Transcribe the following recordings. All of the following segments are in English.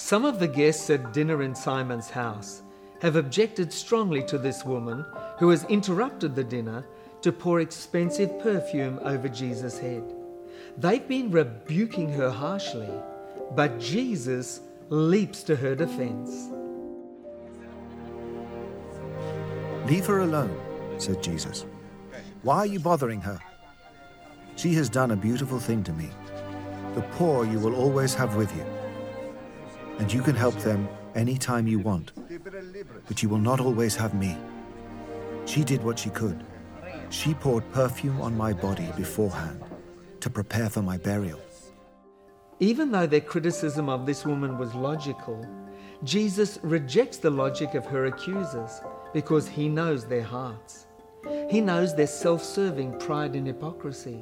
Some of the guests at dinner in Simon's house have objected strongly to this woman who has interrupted the dinner to pour expensive perfume over Jesus' head. They've been rebuking her harshly, but Jesus leaps to her defense. Leave her alone, said Jesus. Why are you bothering her? She has done a beautiful thing to me. The poor you will always have with you, and you can help them any time you want, but you will not always have me. She did what she could. She poured perfume on my body beforehand to prepare for my burial. Even though their criticism of this woman was logical, Jesus rejects the logic of her accusers because he knows their hearts. He knows their self serving pride and hypocrisy.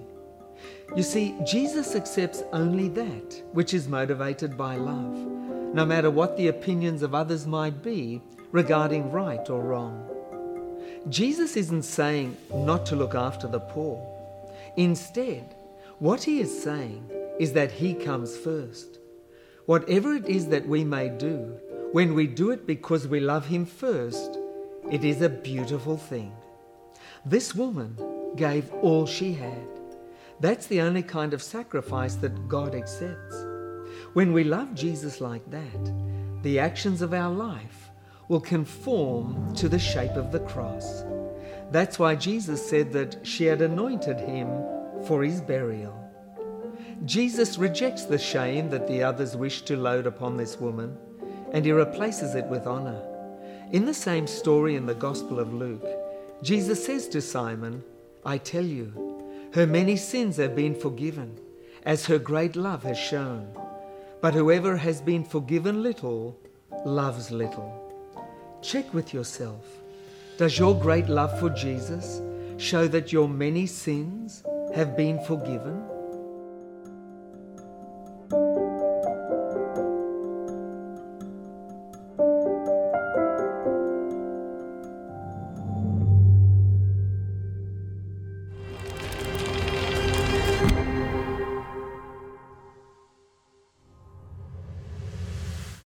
You see, Jesus accepts only that which is motivated by love, no matter what the opinions of others might be regarding right or wrong. Jesus isn't saying not to look after the poor. Instead, what he is saying is that he comes first. Whatever it is that we may do, when we do it because we love him first, it is a beautiful thing. This woman gave all she had. That's the only kind of sacrifice that God accepts. When we love Jesus like that, the actions of our life will conform to the shape of the cross. That's why Jesus said that she had anointed him for his burial. Jesus rejects the shame that the others wish to load upon this woman, and he replaces it with honor. In the same story in the Gospel of Luke, Jesus says to Simon, I tell you, her many sins have been forgiven, as her great love has shown. But whoever has been forgiven little loves little. Check with yourself. Does your great love for Jesus show that your many sins have been forgiven?